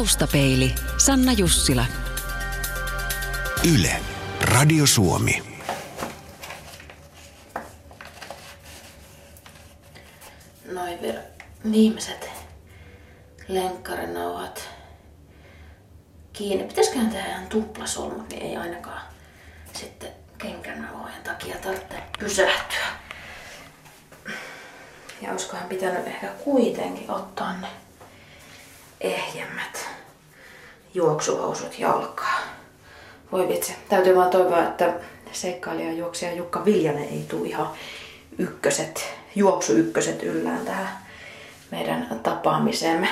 Taustapeili, Sanna Jussila. Yle, Radio Suomi. Noin vielä viimeiset lenkkarinauhat kiinni. Pitäisiköhän tehdä ihan tuplasolmut, niin ei ainakaan sitten kenkänauhojen takia tarvitse pysähtyä. Ja olisikohan pitänyt ehkä kuitenkin ottaa ne ehjemmät juoksuhousut jalkaa. Voi vitsi, täytyy vaan toivoa, että seikkailija juoksija Jukka Viljanen ei tule ihan ykköset, juoksu ykköset yllään tähän meidän tapaamiseemme.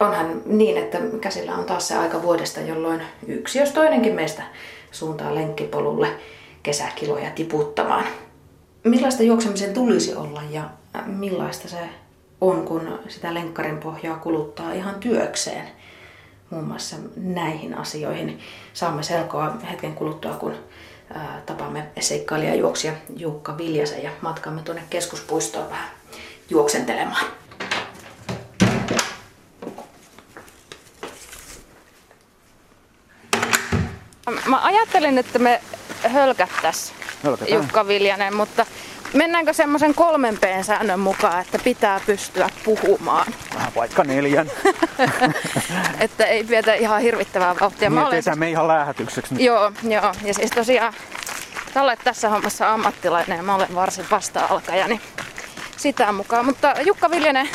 Onhan niin, että käsillä on taas se aika vuodesta, jolloin yksi jos toinenkin meistä suuntaa lenkkipolulle kesäkiloja tiputtamaan. Millaista juoksemisen tulisi olla ja millaista se on, kun sitä lenkkarin pohjaa kuluttaa ihan työkseen? Muun muassa näihin asioihin saamme selkoa hetken kuluttua, kun tapaamme seikkailijajuoksija Jukka Viljasen ja matkamme tuonne keskuspuistoon vähän juoksentelemaan. Mä ajattelin, että me hölkättäisiin. Jukka Viljanen, mutta mennäänkö semmoisen kolmen p säännön mukaan, että pitää pystyä puhumaan? Vähän vaikka neljän. että ei vietä ihan hirvittävää vauhtia. Niin, olen me ihan lähetykseksi. nyt. Joo, joo. Ja siis tosiaan, olet tässä hommassa ammattilainen ja mä olen varsin vasta-alkaja, niin sitä mukaan. Mutta Jukka Viljanen,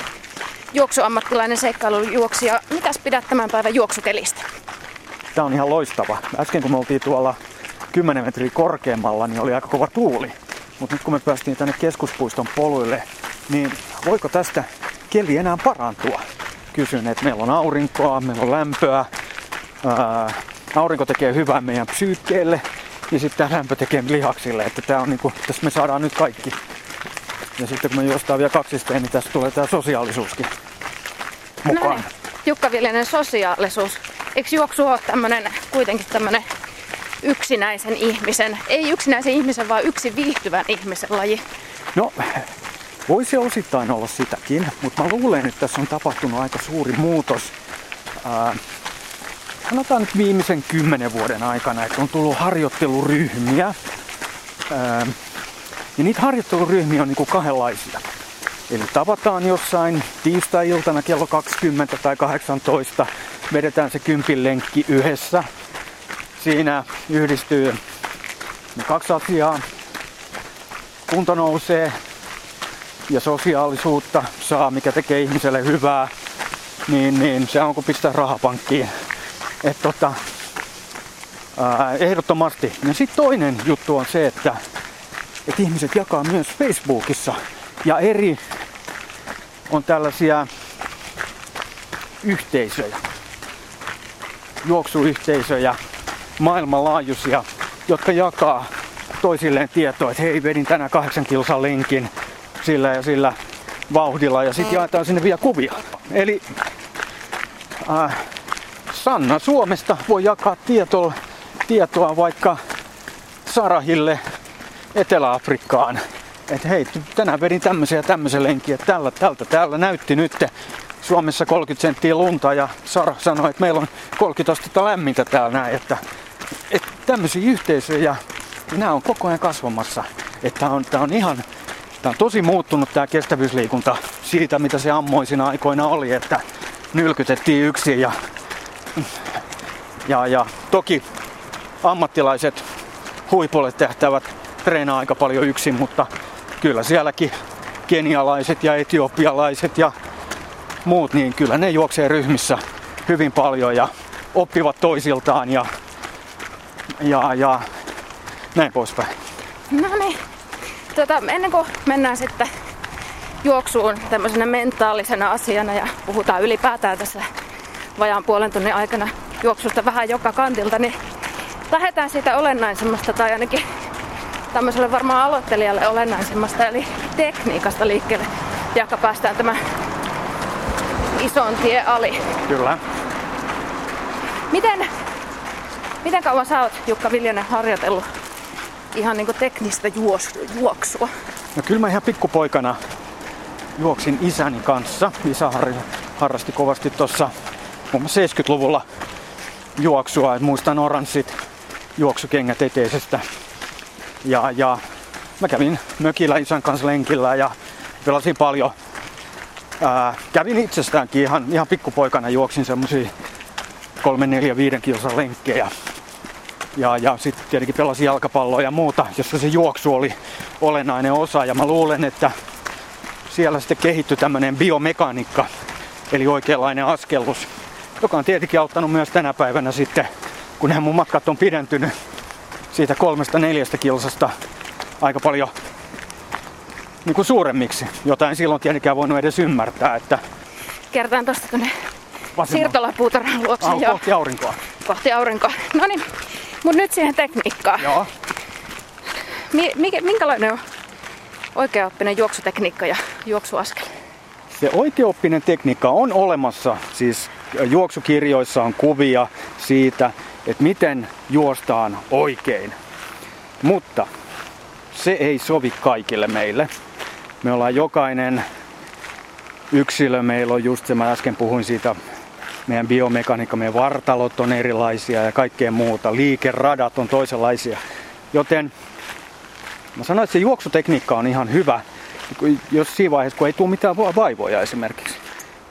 juoksuammattilainen seikkailujuoksija, mitäs pidät tämän päivän juoksukelistä? Tämä on ihan loistava. Äsken kun me oltiin tuolla 10 metriä korkeammalla, niin oli aika kova tuuli. Mutta nyt kun me päästiin tänne keskuspuiston poluille, niin voiko tästä keli enää parantua? Kysyn, että meillä on aurinkoa, meillä on lämpöä. Ää, aurinko tekee hyvää meidän psyykkeelle ja sitten tämä lämpö tekee lihaksille. Että tää on niinku, tässä me saadaan nyt kaikki. Ja sitten kun me juostaan vielä kaksisteen, niin tässä tulee tämä sosiaalisuuskin mukaan. No niin, Jukka Viljanen, sosiaalisuus. Eikö juoksu ole tämmönen, kuitenkin tämmönen yksinäisen ihmisen, ei yksinäisen ihmisen, vaan yksi viihtyvän ihmisen laji? No, voisi osittain olla sitäkin, mutta mä luulen, että tässä on tapahtunut aika suuri muutos. Ää, sanotaan nyt viimeisen kymmenen vuoden aikana, että on tullut harjoitteluryhmiä. Ää, ja niitä harjoitteluryhmiä on niinku kahdenlaisia. Eli tavataan jossain tiistai-iltana kello 20 tai 18, vedetään se kympin lenkki yhdessä. Siinä yhdistyy ne kaksi asiaa. Kunto nousee ja sosiaalisuutta saa, mikä tekee ihmiselle hyvää, niin, niin se on kuin pistää rahapankkiin. Et tota, ää, ehdottomasti. Ja sitten toinen juttu on se, että, että ihmiset jakaa myös Facebookissa ja eri on tällaisia yhteisöjä, juoksuyhteisöjä, maailmanlaajuisia, jotka jakaa toisilleen tietoa, että hei, vedin tänään kahdeksan kilsan lenkin sillä ja sillä vauhdilla ja sitten jaetaan sinne vielä kuvia. Eli äh, Sanna Suomesta voi jakaa tietoa, tietoa vaikka Sarahille Etelä-Afrikkaan. Että hei, tänään vedin tämmöisiä ja tämmöisen lenkin, että tällä, tältä täällä näytti nyt Suomessa 30 senttiä lunta ja Sara sanoi, että meillä on 30 astetta lämmintä täällä näin, että tämmöisiä yhteisöjä, niin nämä on koko ajan kasvamassa. Että on, tämä on ihan, tämä on tosi muuttunut tämä kestävyysliikunta siitä, mitä se ammoisina aikoina oli, että nylkytettiin yksin ja, ja, ja toki ammattilaiset huipulle tehtävät treenaa aika paljon yksin, mutta kyllä sielläkin kenialaiset ja etiopialaiset ja muut, niin kyllä ne juoksee ryhmissä hyvin paljon ja oppivat toisiltaan ja, ja, ja näin poispäin. No niin, tota, ennen kuin mennään sitten juoksuun tämmöisenä mentaalisena asiana ja puhutaan ylipäätään tässä vajaan puolen tunnin aikana juoksusta vähän joka kantilta, niin lähdetään siitä olennaisemmasta tai ainakin tämmöiselle varmaan aloittelijalle olennaisemmasta eli tekniikasta liikkeelle, jaka päästään tämä ison tie ali. Kyllä. Miten, miten kauan sä oot Jukka Viljanen harjoitellut ihan niinku teknistä juos, juoksua? No kyllä mä ihan pikkupoikana juoksin isäni kanssa. Isä har- harrasti kovasti tuossa muun muassa 70-luvulla juoksua. Et muistan oranssit juoksukengät eteisestä. Ja, ja mä kävin mökillä isän kanssa lenkillä ja pelasin paljon. Ää, kävin itsestäänkin ihan, ihan pikkupoikana juoksin semmosia 3, 4, 5 kilsan lenkkejä. Ja, ja sitten tietenkin pelasin jalkapalloa ja muuta, jossa se juoksu oli olennainen osa. Ja mä luulen, että siellä sitten kehittyi tämmöinen biomekaniikka, eli oikeanlainen askellus, joka on tietenkin auttanut myös tänä päivänä sitten, kun nämä mun matkat on pidentynyt siitä kolmesta neljästä kilsasta aika paljon niin kuin suuremmiksi, jota en silloin tietenkään voinut edes ymmärtää, että Kertaan tosta tuonne siirtolapuutarhan luokse. Au, joo. kohti aurinkoa. Kohti aurinkoa. No niin, mut nyt siihen tekniikkaan. Joo. Mi- mikä, minkälainen on oikeaoppinen juoksutekniikka ja juoksuaskel? Se oikeoppinen tekniikka on olemassa, siis juoksukirjoissa on kuvia siitä, että miten juostaan oikein. Mutta se ei sovi kaikille meille. Me ollaan jokainen yksilö, meillä on just se, mä äsken puhuin siitä, meidän biomekaniikka, meidän vartalot on erilaisia ja kaikkea muuta, liikeradat on toisenlaisia. Joten mä sanoin, että se juoksutekniikka on ihan hyvä, jos siinä vaiheessa, kun ei tule mitään va- vaivoja esimerkiksi.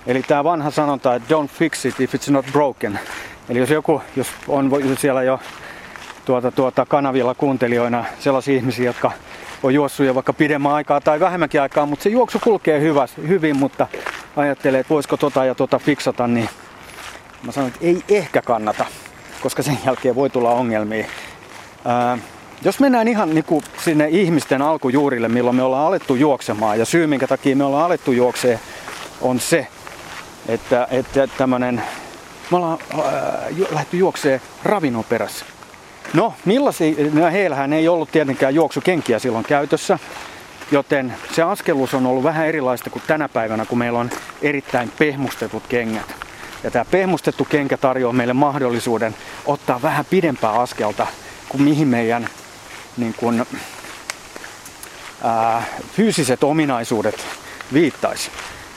Eli tämä vanha sanonta, että don't fix it if it's not broken. Eli jos joku, jos on siellä jo tuota, tuota kanavilla kuuntelijoina sellaisia ihmisiä, jotka on juossut jo vaikka pidemmän aikaa tai vähemmänkin aikaa, mutta se juoksu kulkee hyvä, hyvin, mutta ajattelee, että voisiko tota ja tota fiksata, niin mä sanon, että ei ehkä kannata, koska sen jälkeen voi tulla ongelmia. Ää, jos mennään ihan niin kuin sinne ihmisten alkujuurille, milloin me ollaan alettu juoksemaan, ja syy minkä takia me ollaan alettu juoksee, on se, että, että tämmönen, me ollaan ää, lähdetty juokseen ravinnon perässä. No, millaisia, no heillähän ei ollut tietenkään juoksukenkiä silloin käytössä, joten se askelus on ollut vähän erilaista kuin tänä päivänä, kun meillä on erittäin pehmustetut kengät. Ja tämä pehmustettu kenkä tarjoaa meille mahdollisuuden ottaa vähän pidempää askelta kuin mihin meidän niin kuin, ää, fyysiset ominaisuudet viittaisi.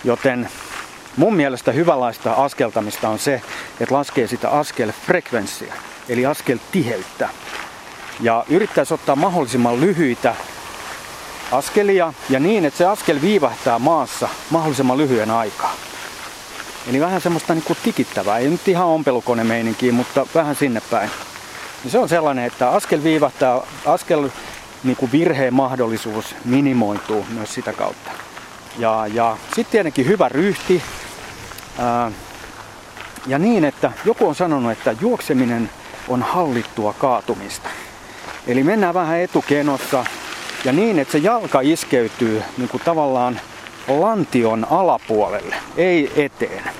Joten mun mielestä hyvänlaista askeltamista on se, että laskee sitä askelfrekvenssiä, eli askeltiheyttä. Ja yrittäisi ottaa mahdollisimman lyhyitä askelia ja niin, että se askel viivähtää maassa mahdollisimman lyhyen aikaa. Eli vähän semmoista niin kuin tikittävää, ei nyt ihan ompelukonemeininkiä, mutta vähän sinne päin. Ja se on sellainen, että askel viivähtää, askel niin kuin virheen mahdollisuus minimoituu myös sitä kautta. Ja, ja sitten tietenkin hyvä ryhti. Ää, ja niin, että joku on sanonut, että juokseminen on hallittua kaatumista. Eli mennään vähän etukenossa ja niin, että se jalka iskeytyy niin kuin tavallaan lantion alapuolelle, ei eteen.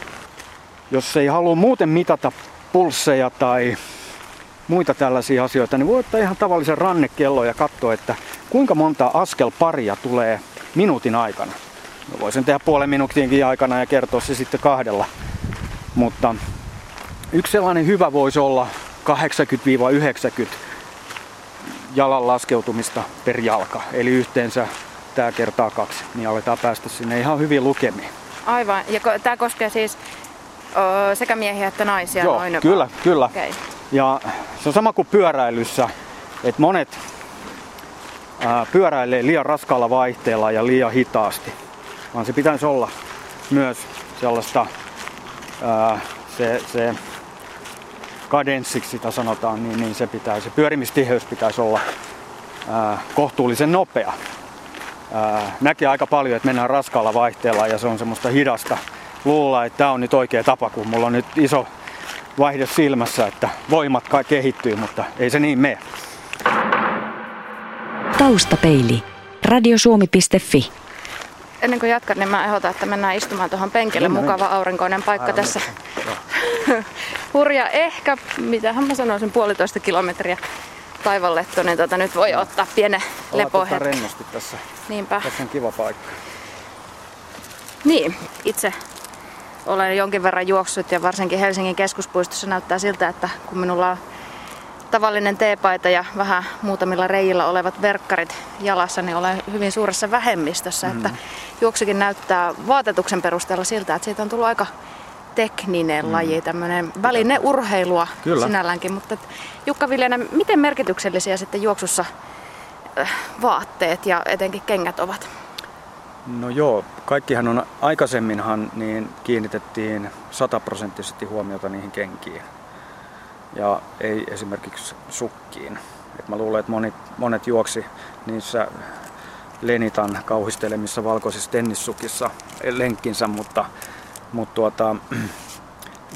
Jos ei halua muuten mitata pulsseja tai muita tällaisia asioita, niin voi ottaa ihan tavallisen rannekellon ja katsoa, että kuinka monta askel paria tulee minuutin aikana. Mä voisin tehdä puolen minuutinkin aikana ja kertoa se sitten kahdella. Mutta yksi sellainen hyvä voisi olla 80-90 jalan laskeutumista per jalka. Eli yhteensä tämä kertaa kaksi, niin aletaan päästä sinne ihan hyvin lukemiin. Aivan. Ja tämä koskee siis sekä miehiä että naisia Joo, noin. kyllä, kyllä. Okei. Ja se on sama kuin pyöräilyssä, että monet ää, pyöräilee liian raskaalla vaihteella ja liian hitaasti. Vaan se pitäisi olla myös sellaista, ää, se, se kadenssiksi sitä sanotaan, niin, niin se pitäisi, se pyörimistiheys pitäisi olla ää, kohtuullisen nopea. Ää, näkee aika paljon, että mennään raskaalla vaihteella ja se on semmoista hidasta. Luulla, että tämä on nyt oikea tapa, kun mulla on nyt iso vaihde silmässä, että voimat kai kehittyy, mutta ei se niin mene. Taustapeili. Radiosuomi.fi. Ennen kuin jatkan, niin mä ehdotan, että mennään istumaan tuohon penkille. Mennään, Mukava aurinkoinen paikka Aivan tässä. Hurja ehkä, mitähän mä sanoisin, puolitoista kilometriä taivallettu, niin tota, nyt voi ottaa pienen Ollaan lepohetken. rennosti tässä. Niinpä. Tässä on kiva paikka. Niin, itse olen jonkin verran juossut ja varsinkin Helsingin keskuspuistossa näyttää siltä, että kun minulla on tavallinen teepaita ja vähän muutamilla reijillä olevat verkkarit jalassa, niin olen hyvin suuressa vähemmistössä. Mm. Että juoksukin näyttää vaatetuksen perusteella siltä, että siitä on tullut aika tekninen mm. laji, tämmöinen välineurheilua Kyllä. sinälläänkin. Mutta Jukka Viljanen, miten merkityksellisiä sitten juoksussa äh, vaatteet ja etenkin kengät ovat? No joo, kaikkihan on aikaisemminhan niin kiinnitettiin sataprosenttisesti huomiota niihin kenkiin ja ei esimerkiksi sukkiin. Et mä luulen, että monet, monet juoksi niissä Lenitan kauhistelemissa valkoisissa tennissukissa lenkkinsä, mutta, mutta tuota,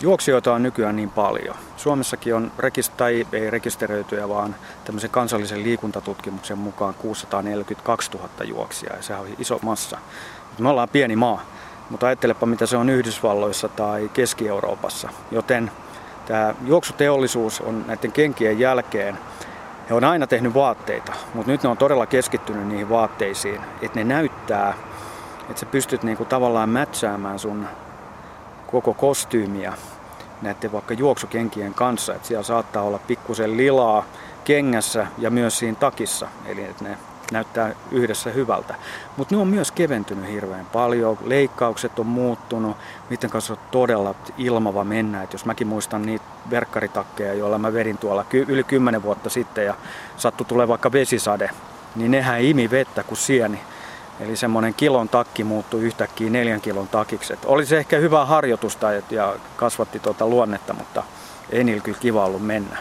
juoksijoita on nykyään niin paljon. Suomessakin on, tai ei rekisteröityjä, vaan tämmöisen kansallisen liikuntatutkimuksen mukaan 642 000 juoksijaa ja se on iso massa. Me ollaan pieni maa, mutta ajattelepa mitä se on Yhdysvalloissa tai Keski-Euroopassa. Joten tämä juoksuteollisuus on näiden kenkien jälkeen he on aina tehnyt vaatteita, mutta nyt ne on todella keskittynyt niihin vaatteisiin, että ne näyttää, että sä pystyt niinku tavallaan mätsäämään sun koko kostyymiä näiden vaikka juoksukenkien kanssa, että siellä saattaa olla pikkusen lilaa kengässä ja myös siinä takissa, eli että ne näyttää yhdessä hyvältä. Mutta ne on myös keventynyt hirveän paljon, leikkaukset on muuttunut, miten kanssa on todella ilmava mennä. Et jos mäkin muistan niitä verkkaritakkeja, joilla mä vedin tuolla yli kymmenen vuotta sitten ja sattui tulee vaikka vesisade, niin nehän imi vettä kuin sieni. Eli semmoinen kilon takki muuttui yhtäkkiä neljän kilon takiksi. Et oli se ehkä hyvää harjoitusta ja kasvatti tuota luonnetta, mutta ei niillä kyllä kiva ollut mennä.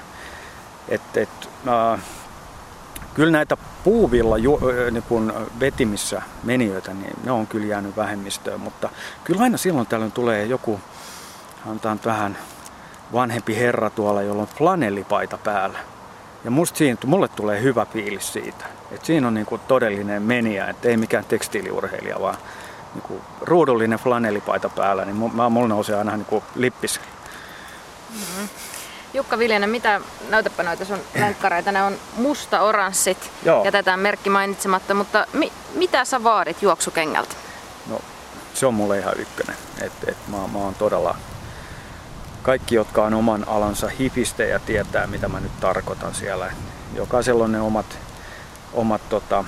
Et, et, äh, kyllä näitä puuvilla ju, niin kun vetimissä menijöitä, niin ne on kyllä jäänyt vähemmistöön, mutta kyllä aina silloin tällöin tulee joku, antaa vähän vanhempi herra tuolla, jolla on flanellipaita päällä. Ja musta siinä, mulle tulee hyvä fiilis siitä. Että siinä on niinku todellinen meniä, että ei mikään tekstiiliurheilija, vaan niinku ruudullinen flanellipaita päällä, niin mulla nousee aina niinku lippis. Mm-hmm. Jukka Viljanen, mitä, näytäpä noita sun lenkkareita, ne on musta-oranssit, Joo. jätetään merkki mainitsematta, mutta mi, mitä sä vaadit juoksukengältä? No, se on mulle ihan ykkönen. Et, et mä, mä oon todella, kaikki jotka on oman alansa hifistejä tietää mitä mä nyt tarkoitan siellä. Jokaisella on ne omat, omat tota,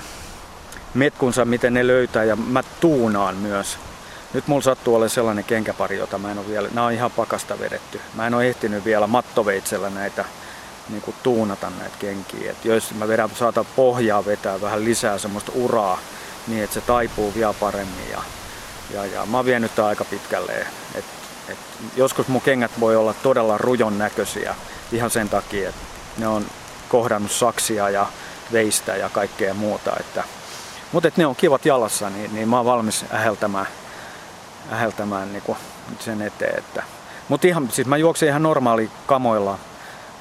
metkunsa, miten ne löytää ja mä tuunaan myös nyt mulla sattuu olla sellainen kenkäpari, jota mä en ole vielä, nämä on ihan pakasta vedetty. Mä en ole ehtinyt vielä mattoveitsellä näitä niin kuin tuunata näitä kenkiä. Et jos mä vedän, saatan pohjaa vetää vähän lisää semmoista uraa, niin että se taipuu vielä paremmin. Ja, ja, ja mä oon vienyt aika pitkälle. Et, et joskus mun kengät voi olla todella rujon näköisiä ihan sen takia, että ne on kohdannut saksia ja veistä ja kaikkea muuta. Että, mutta et ne on kivat jalassa, niin, niin mä oon valmis äheltämään äheltämään niin sen eteen. Että. Mutta ihan, siis mä juoksin ihan normaali kamoilla.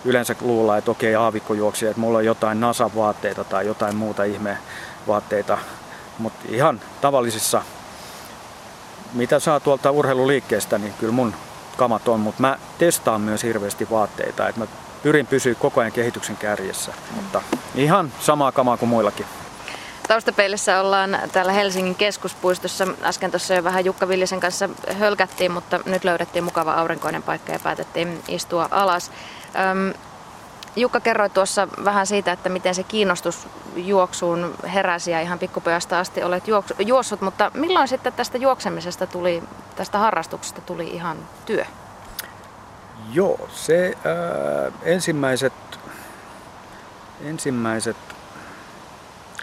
Yleensä luulla, että okei aavikko juoksi, että mulla on jotain NASA-vaatteita tai jotain muuta ihme vaatteita. Mutta ihan tavallisissa, mitä saa tuolta urheiluliikkeestä, niin kyllä mun kamat on. Mutta mä testaan myös hirveästi vaatteita. että mä pyrin pysyä koko ajan kehityksen kärjessä. Mutta ihan samaa kamaa kuin muillakin. Taustapeilissä ollaan täällä Helsingin keskuspuistossa. Äsken tuossa jo vähän Jukka Villisen kanssa hölkättiin, mutta nyt löydettiin mukava aurinkoinen paikka ja päätettiin istua alas. Jukka kerroi tuossa vähän siitä, että miten se kiinnostus juoksuun heräsi ja ihan pikkupojasta asti olet juossut, mutta milloin sitten tästä juoksemisesta tuli, tästä harrastuksesta tuli ihan työ? Joo, se äh, ensimmäiset, ensimmäiset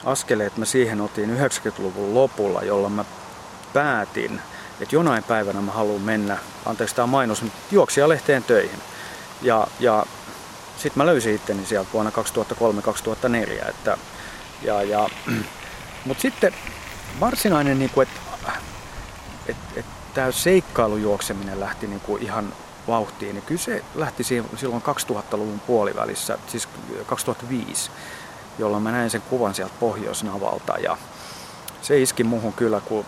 askeleet mä siihen otin 90-luvun lopulla, jolloin mä päätin, että jonain päivänä mä haluan mennä, anteeksi tämä mainos, juoksijalehteen töihin. Ja, ja sitten mä löysin itteni sieltä vuonna 2003-2004. Että, ja, ja, mutta sitten varsinainen, niin että et, et, tämä seikkailujuokseminen lähti niin kuin ihan vauhtiin, niin kyllä se lähti silloin 2000-luvun puolivälissä, siis 2005 jolloin mä näin sen kuvan sieltä pohjoisnavalta ja se iski muuhun kyllä kuin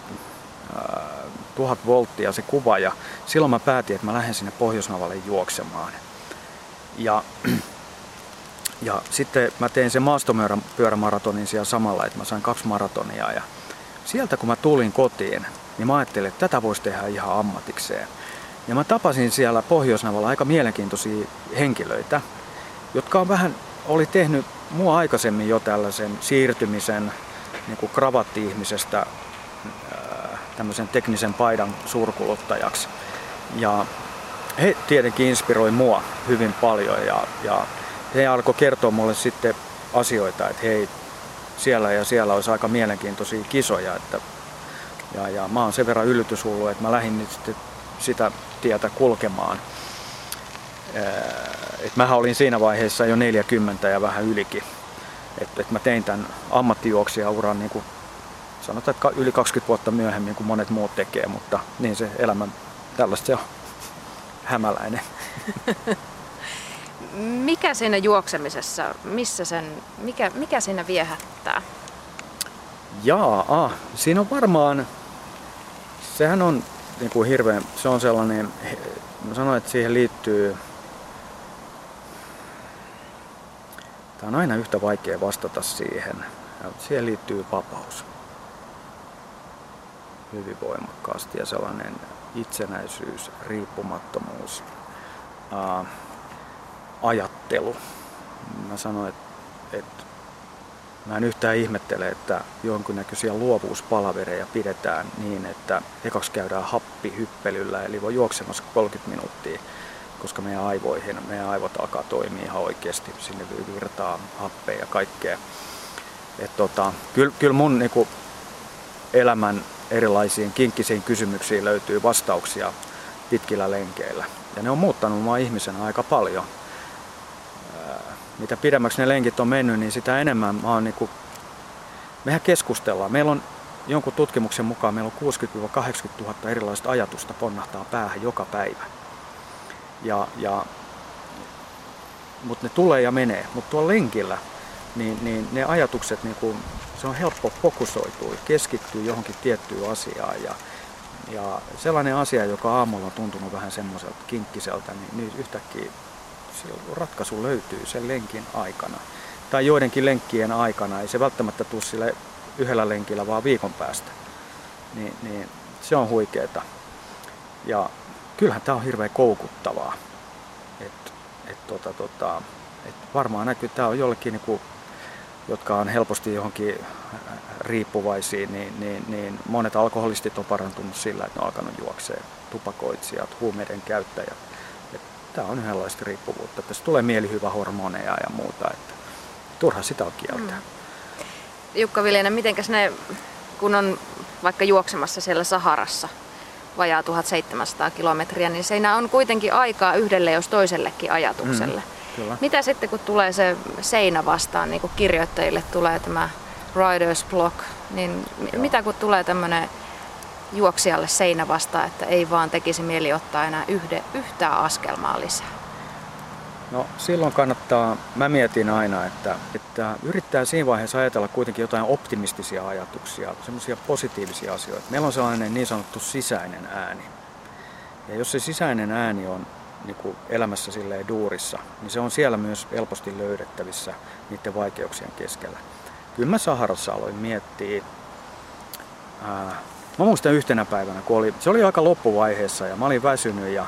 äh, tuhat volttia se kuva ja silloin mä päätin, että mä lähden sinne pohjoisnavalle juoksemaan. Ja, ja sitten mä tein sen maastopyörämaratonin siellä samalla, että mä sain kaksi maratonia ja sieltä kun mä tulin kotiin, niin mä ajattelin, että tätä voisi tehdä ihan ammatikseen. Ja mä tapasin siellä Pohjoisnavalla aika mielenkiintoisia henkilöitä, jotka on vähän, oli tehnyt mua aikaisemmin jo tällaisen siirtymisen niin kuin kravatti-ihmisestä tämmöisen teknisen paidan suurkuluttajaksi. Ja he tietenkin inspiroi mua hyvin paljon ja, ja he alkoi kertoa mulle sitten asioita, että hei, siellä ja siellä olisi aika mielenkiintoisia kisoja. Että, ja, ja mä oon sen verran yllytyshullu, että mä lähdin nyt sitten sitä tietä kulkemaan. Et mähän olin siinä vaiheessa jo 40 ja vähän ylikin. Että et mä tein tämän ammattijuoksijauran niin kuin sanotaan, että yli 20 vuotta myöhemmin kuin monet muut tekee, mutta niin se elämä tällaista se on hämäläinen. mikä siinä juoksemisessa, missä sen, mikä, mikä siinä viehättää? Jaa, ah, siinä on varmaan, sehän on niin kuin hirveän, se on sellainen, mä sanoin, että siihen liittyy, tämä on aina yhtä vaikea vastata siihen, siihen liittyy vapaus hyvin voimakkaasti ja sellainen itsenäisyys, riippumattomuus, ää, ajattelu. Mä sanoin, että, että mä en yhtään ihmettele, että jonkinnäköisiä luovuuspalavereja pidetään niin, että ekaksi käydään happihyppelyllä, eli voi juoksemassa 30 minuuttia, koska meidän aivoihin, meidän aivot alkaa toimia ihan oikeasti, sinne virtaa happea ja kaikkea. Et tota, kyllä, kyllä mun niinku, elämän erilaisiin kinkkisiin kysymyksiin löytyy vastauksia pitkillä lenkeillä. Ja ne on muuttanut mua ihmisenä aika paljon. Mitä pidemmäksi ne lenkit on mennyt, niin sitä enemmän mä oon niinku, mehän keskustellaan. Meillä on jonkun tutkimuksen mukaan meillä on 60-80 000 erilaista ajatusta ponnahtaa päähän joka päivä. Ja, ja, mutta ne tulee ja menee. Mutta tuolla lenkillä niin, niin ne ajatukset niin kuin se on helppo fokusoitua, keskittyä johonkin tiettyyn asiaan ja, ja sellainen asia, joka aamulla on tuntunut vähän semmoiselta kinkkiseltä, niin, niin yhtäkkiä ratkaisu löytyy sen lenkin aikana. Tai joidenkin lenkkien aikana, ei se välttämättä tule sille yhdellä lenkillä, vaan viikon päästä. Niin, niin se on huikeeta. Ja kyllähän tämä on hirveän koukuttavaa. Et, et, tota, tota, et varmaan näkyy, tämä on jollekin niinku jotka on helposti johonkin riippuvaisia, niin, niin, niin monet alkoholistit on parantunut sillä, että ne on alkanut juoksee tupakoitsijat, huumeiden käyttäjät. Tämä on yhdenlaista riippuvuutta. Tässä tulee mielihyvähormoneja ja muuta. Että turha sitä on kieltää. Mm. Jukka Viljanen, mitenkäs ne, kun on vaikka juoksemassa siellä Saharassa vajaa 1700 kilometriä, niin siinä on kuitenkin aikaa yhdelle jos toisellekin ajatukselle. Mm. Kyllä. Mitä sitten kun tulee se seinä vastaan, niin kuin kirjoittajille tulee tämä writer's block, niin Joo. mitä kun tulee tämmöinen juoksijalle seinä vastaan, että ei vaan tekisi mieli ottaa enää yhde, yhtään askelmaa lisää? No silloin kannattaa, mä mietin aina, että, että yrittää siinä vaiheessa ajatella kuitenkin jotain optimistisia ajatuksia, semmoisia positiivisia asioita. Meillä on sellainen niin sanottu sisäinen ääni. Ja jos se sisäinen ääni on niin kuin elämässä silleen duurissa, niin se on siellä myös helposti löydettävissä niiden vaikeuksien keskellä. Kyllä mä Saharassa aloin miettiä, ää, mä muistan yhtenä päivänä, kun oli, se oli aika loppuvaiheessa ja mä olin väsynyt ja,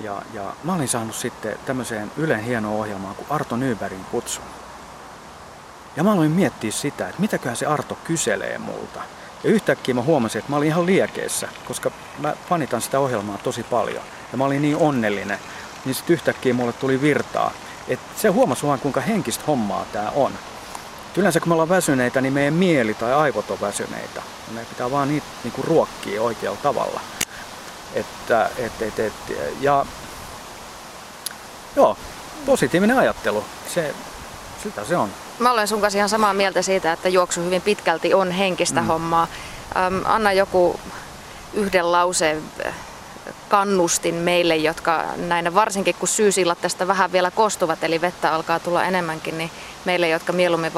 ja, ja mä olin saanut sitten tämmöiseen Ylen hienoon ohjelmaan kuin Arto Nybergin kutsu. Ja mä aloin miettiä sitä, että mitäköhän se Arto kyselee multa. Ja yhtäkkiä mä huomasin, että mä olin ihan liekeissä, koska mä fanitan sitä ohjelmaa tosi paljon ja mä olin niin onnellinen, niin sitten yhtäkkiä mulle tuli virtaa. Et se huomasi vaan kuinka henkistä hommaa tää on. Et yleensä kun me ollaan väsyneitä, niin meidän mieli tai aivot on väsyneitä. Me pitää vaan niitä niinku ruokkia oikealla tavalla. Että, et, et, et, ja joo, positiivinen ajattelu, se, sitä se on. Mä olen sun kanssa ihan samaa mieltä siitä, että juoksu hyvin pitkälti on henkistä mm. hommaa. Ähm, anna joku yhden lauseen kannustin meille, jotka näinä varsinkin kun syysillat tästä vähän vielä kostuvat, eli vettä alkaa tulla enemmänkin, niin meille, jotka mieluummin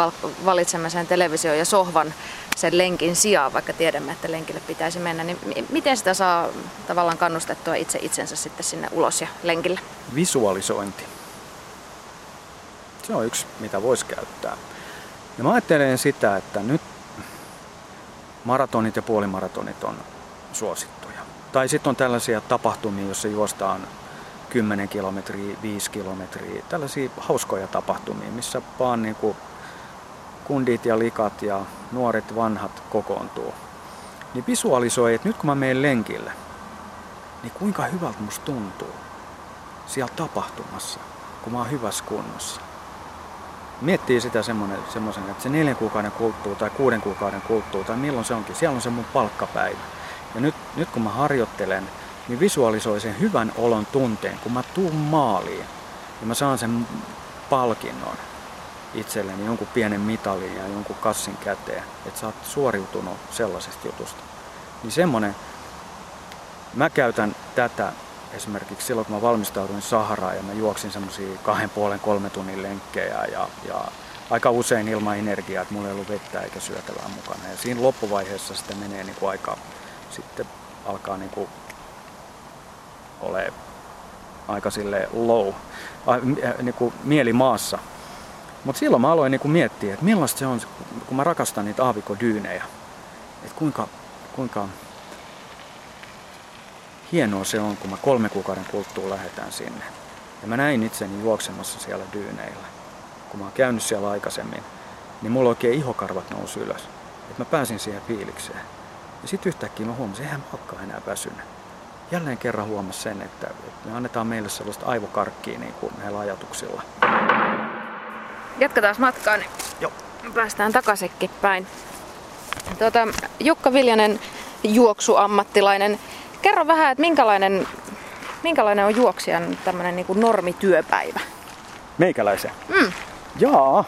valitsemme sen televisio ja sohvan sen lenkin sijaan, vaikka tiedämme, että lenkille pitäisi mennä, niin miten sitä saa tavallaan kannustettua itse itsensä sitten sinne ulos ja lenkille? Visualisointi. Se on yksi, mitä voisi käyttää. Ja mä ajattelen sitä, että nyt maratonit ja puolimaratonit on suosittuja. Tai sitten on tällaisia tapahtumia, joissa juostaan 10 kilometriä, 5 kilometriä, tällaisia hauskoja tapahtumia, missä vaan niin kuin kundit ja likat ja nuoret vanhat kokoontuu. Niin visualisoi, että nyt kun mä menen lenkille, niin kuinka hyvältä musta tuntuu siellä tapahtumassa, kun mä oon hyvässä kunnossa. Miettii sitä semmoisen, että se neljän kuukauden kulttuu tai kuuden kuukauden kulttuu tai milloin se onkin, siellä on se mun palkkapäivä. Ja nyt, nyt kun mä harjoittelen, niin visualisoi sen hyvän olon tunteen, kun mä tuun maaliin ja mä saan sen palkinnon itselleni, jonkun pienen mitalin ja jonkun kassin käteen, että sä oot suoriutunut sellaisesta jutusta. Niin semmonen, mä käytän tätä esimerkiksi silloin, kun mä valmistauduin Saharaan ja mä juoksin semmoisia kahden puolen, kolme tunnin lenkkejä ja, ja aika usein ilman energiaa, että mulla ei ollut vettä eikä syötävää mukana. Ja siinä loppuvaiheessa sitten menee niin kuin aika, sitten alkaa niin kuin ole aika sille low, äh, niin kuin mieli maassa. Mutta silloin mä aloin niin kuin miettiä, että millaista se on, kun mä rakastan niitä aavikodyynejä. Että kuinka, kuinka hienoa se on, kun mä kolme kuukauden kuluttua lähetään sinne. Ja mä näin itseni juoksemassa siellä dyyneillä. Kun mä oon käynyt siellä aikaisemmin, niin mulla oikein ihokarvat nousi ylös. Että mä pääsin siihen fiilikseen. Ja sitten yhtäkkiä mä huomasin, eihän mä olekaan enää väsynyt. Jälleen kerran huomasin sen, että, että me annetaan meille sellaista aivokarkkia niin kuin näillä ajatuksilla. Jatketaan matkaa, niin Joo. päästään takaisinkin päin. Tuota, Jukka Viljanen, juoksuammattilainen. Kerro vähän, että minkälainen, minkälainen on juoksijan tämmöinen niin kuin normityöpäivä? Meikäläisen? Mm. Jaa,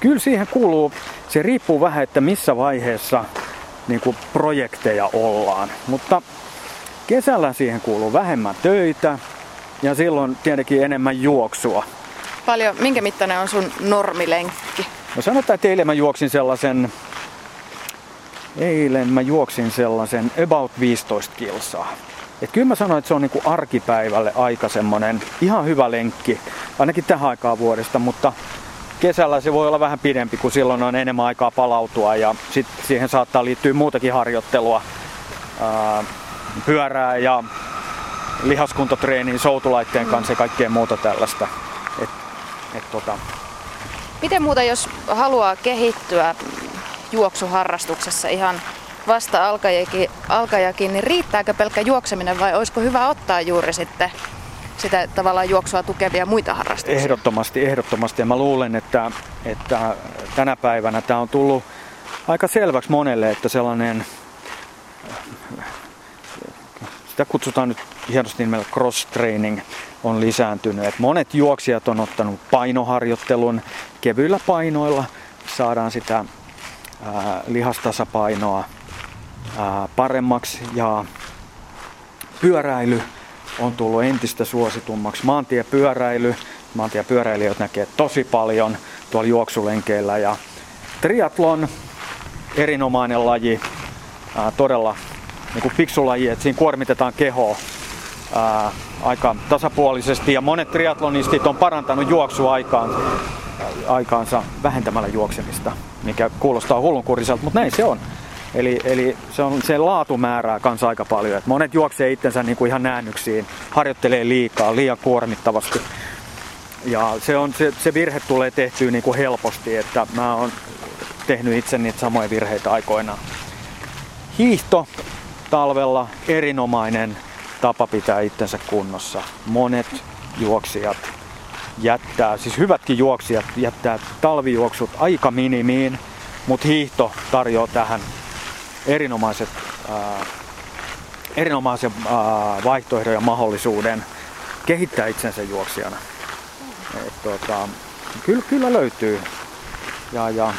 kyllä siihen kuuluu, se riippuu vähän, että missä vaiheessa niin kuin projekteja ollaan. Mutta kesällä siihen kuuluu vähemmän töitä ja silloin tietenkin enemmän juoksua. Paljon, minkä mittainen on sun normilenkki? No sanotaan, että eilen mä juoksin sellaisen, eilen mä juoksin sellaisen about 15 kilsaa. Et kyllä mä sanoin, että se on niinku arkipäivälle aika semmonen ihan hyvä lenkki, ainakin tähän aikaan vuodesta, mutta kesällä se voi olla vähän pidempi, kun silloin on enemmän aikaa palautua ja sit siihen saattaa liittyä muutakin harjoittelua, ää, pyörää ja lihaskuntotreeniin, soutulaitteen kanssa ja kaikkea muuta tällaista. Et, et tota, Miten muuta, jos haluaa kehittyä juoksuharrastuksessa ihan vasta alkajakin, alkajakin, niin riittääkö pelkkä juokseminen vai olisiko hyvä ottaa juuri sitten sitä tavallaan juoksua tukevia muita harrastuksia? Ehdottomasti, ehdottomasti. Ja mä luulen, että, että tänä päivänä tämä on tullut aika selväksi monelle, että sellainen, sitä kutsutaan nyt hienosti nimellä cross-training, on lisääntynyt. Et monet juoksijat on ottanut painoharjoittelun kevyillä painoilla, saadaan sitä ää, lihastasapainoa ää, paremmaksi ja pyöräily on tullut entistä suositummaksi. Maantiepyöräily, maantiepyöräilijöitä näkee tosi paljon tuolla juoksulenkeillä. Ja triatlon, erinomainen laji, ää, todella niin kuin fiksu laji, että siinä kuormitetaan kehoa. Ää, aika tasapuolisesti. Ja monet triatlonistit on parantanut juoksuaikaan aikaansa vähentämällä juoksemista, mikä kuulostaa hullunkuriselta, mutta näin se on. Eli, eli se, on, se laatu määrää kanssa aika paljon. Et monet juoksee itsensä niin kuin ihan näännyksiin, harjoittelee liikaa, liian kuormittavasti. Ja se, on, se, se virhe tulee tehtyä niin kuin helposti, että mä oon tehnyt itse niitä samoja virheitä aikoinaan. Hiihto talvella erinomainen tapa pitää itsensä kunnossa. Monet juoksijat jättää, siis hyvätkin juoksijat jättää talvijuoksut aika minimiin, mutta hiihto tarjoaa tähän erinomaiset, ää, erinomaisen ää, vaihtoehdon ja mahdollisuuden kehittää itsensä juoksijana. Et, tota, kyllä, kyllä löytyy. Ja, ja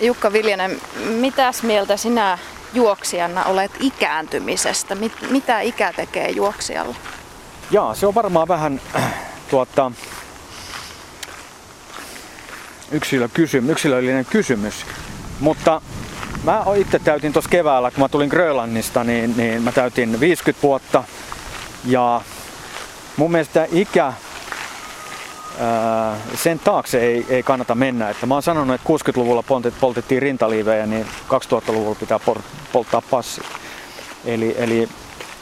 Jukka Viljanen, mitäs mieltä sinä juoksijana olet ikääntymisestä? Mit, mitä ikä tekee juoksijalle? Jaa, se on varmaan vähän tuota, yksilö kysym, yksilöllinen kysymys. Mutta mä itse täytin tuossa keväällä, kun mä tulin Grönlannista, niin, niin mä täytin 50 vuotta. Ja mun mielestä ikä, sen taakse ei, ei kannata mennä. Että mä oon sanonut, että 60-luvulla poltettiin rintaliivejä, niin 2000-luvulla pitää polttaa passi. Eli, eli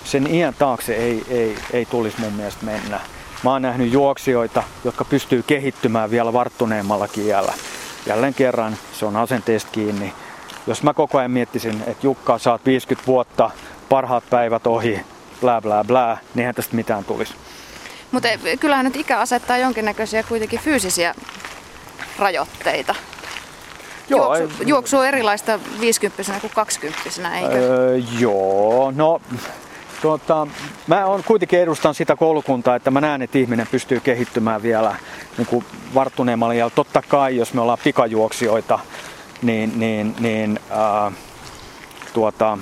sen iän taakse ei, ei, ei tulisi mun mielestä mennä. Mä oon nähnyt juoksijoita, jotka pystyy kehittymään vielä varttuneemmallakin iällä. Jälleen kerran se on asenteesta kiinni. Jos mä koko ajan miettisin, että Jukka, saat 50 vuotta, parhaat päivät ohi, blää blää blää, niin eihän tästä mitään tulisi. Mutta kyllähän nyt ikä asettaa jonkinnäköisiä kuitenkin fyysisiä rajoitteita. Joo, juoksu, ei, juoksu on erilaista 50 kuin 20 eikö? Öö, joo, no Tuota, mä on kuitenkin edustan sitä koulukuntaa, että mä näen, että ihminen pystyy kehittymään vielä niin kuin varttuneemmalla ja totta kai, jos me ollaan pikajuoksijoita, niin, niin, niin ää, tuota,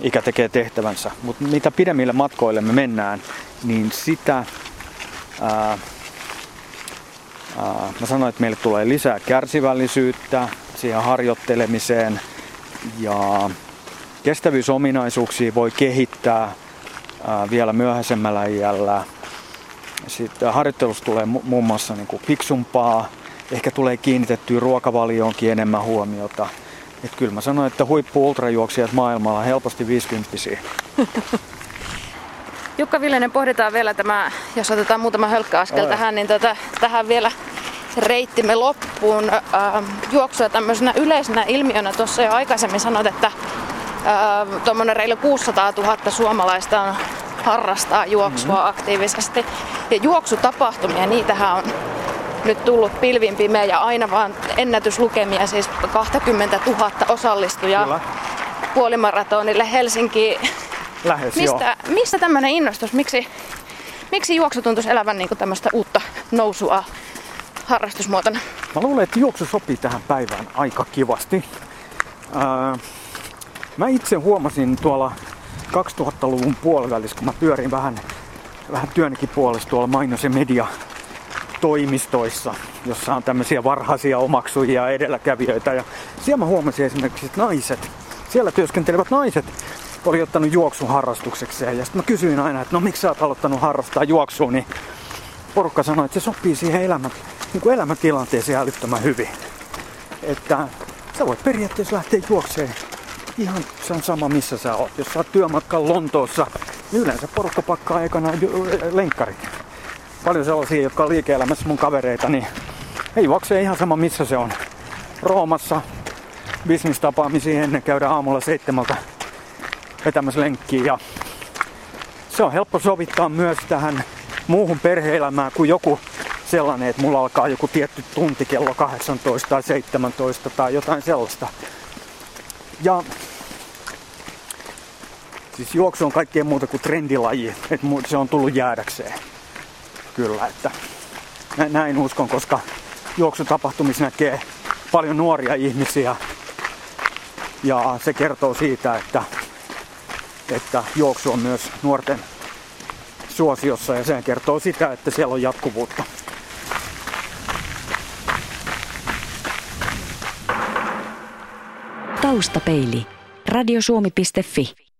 ikä tekee tehtävänsä. Mutta mitä pidemmille matkoille me mennään, niin sitä ää, ää, mä sanoin, että meille tulee lisää kärsivällisyyttä siihen harjoittelemiseen ja kestävyysominaisuuksia voi kehittää ää, vielä myöhäisemmällä iällä. Sitten harjoittelussa tulee muun muassa niin kuin fiksumpaa, ehkä tulee kiinnitettyä ruokavalioonkin enemmän huomiota. Et kyllä mä sanoin, että huippu-ultrajuoksijat maailmalla helposti 50 Jukka Villinen, pohditaan vielä tämä, jos otetaan muutama hölkkäaskel tähän, niin tota, tähän vielä reittimme loppuun. Äh, juoksua tämmöisenä yleisenä ilmiönä tuossa jo aikaisemmin sanoit, että äh, tuommoinen reilu 600 000 suomalaista on harrastaa juoksua mm-hmm. aktiivisesti. Ja juoksutapahtumia, niitähän on nyt tullut pilvin pimeä ja aina vaan ennätyslukemia, siis 20 000 osallistujaa Kyllä. puolimaratonille Helsinkiin. Lähes, mistä, joo. mistä tämmöinen innostus? Miksi, miksi juoksu tuntuisi elävän niin tämmöistä uutta nousua harrastusmuotona? Mä luulen, että juoksu sopii tähän päivään aika kivasti. Ää, mä itse huomasin tuolla 2000-luvun puolivälissä, kun mä pyörin vähän, vähän työnkin puolesta tuolla mainos- ja media toimistoissa, jossa on tämmöisiä varhaisia omaksujia ja edelläkävijöitä. Ja siellä mä huomasin esimerkiksi, että naiset, siellä työskentelevät naiset oli ottanut juoksun harrastuksekseen. Ja sitten mä kysyin aina, että no miksi sä oot aloittanut harrastaa juoksua, niin porukka sanoi, että se sopii siihen elämän, niin kuin elämäntilanteeseen älyttömän hyvin. Että sä voit periaatteessa lähteä juokseen ihan se on sama missä sä oot. Jos sä oot työmatkan Lontoossa, niin yleensä porukka pakkaa ekana lenkkarit paljon sellaisia, jotka on liike-elämässä mun kavereita, niin ei juokse ihan sama missä se on. Roomassa bisnistapaamisiin ennen käydä aamulla seitsemältä vetämässä lenkkiä ja se on helppo sovittaa myös tähän muuhun perheelämään kuin joku sellainen, että mulla alkaa joku tietty tunti kello 18 tai 17 tai jotain sellaista. Ja siis juoksu on kaikkea muuta kuin trendilaji, että se on tullut jäädäkseen kyllä, että näin uskon, koska juoksutapahtumissa näkee paljon nuoria ihmisiä ja se kertoo siitä, että, että juoksu on myös nuorten suosiossa ja se kertoo sitä, että siellä on jatkuvuutta. Taustapeili. Radiosuomi.fi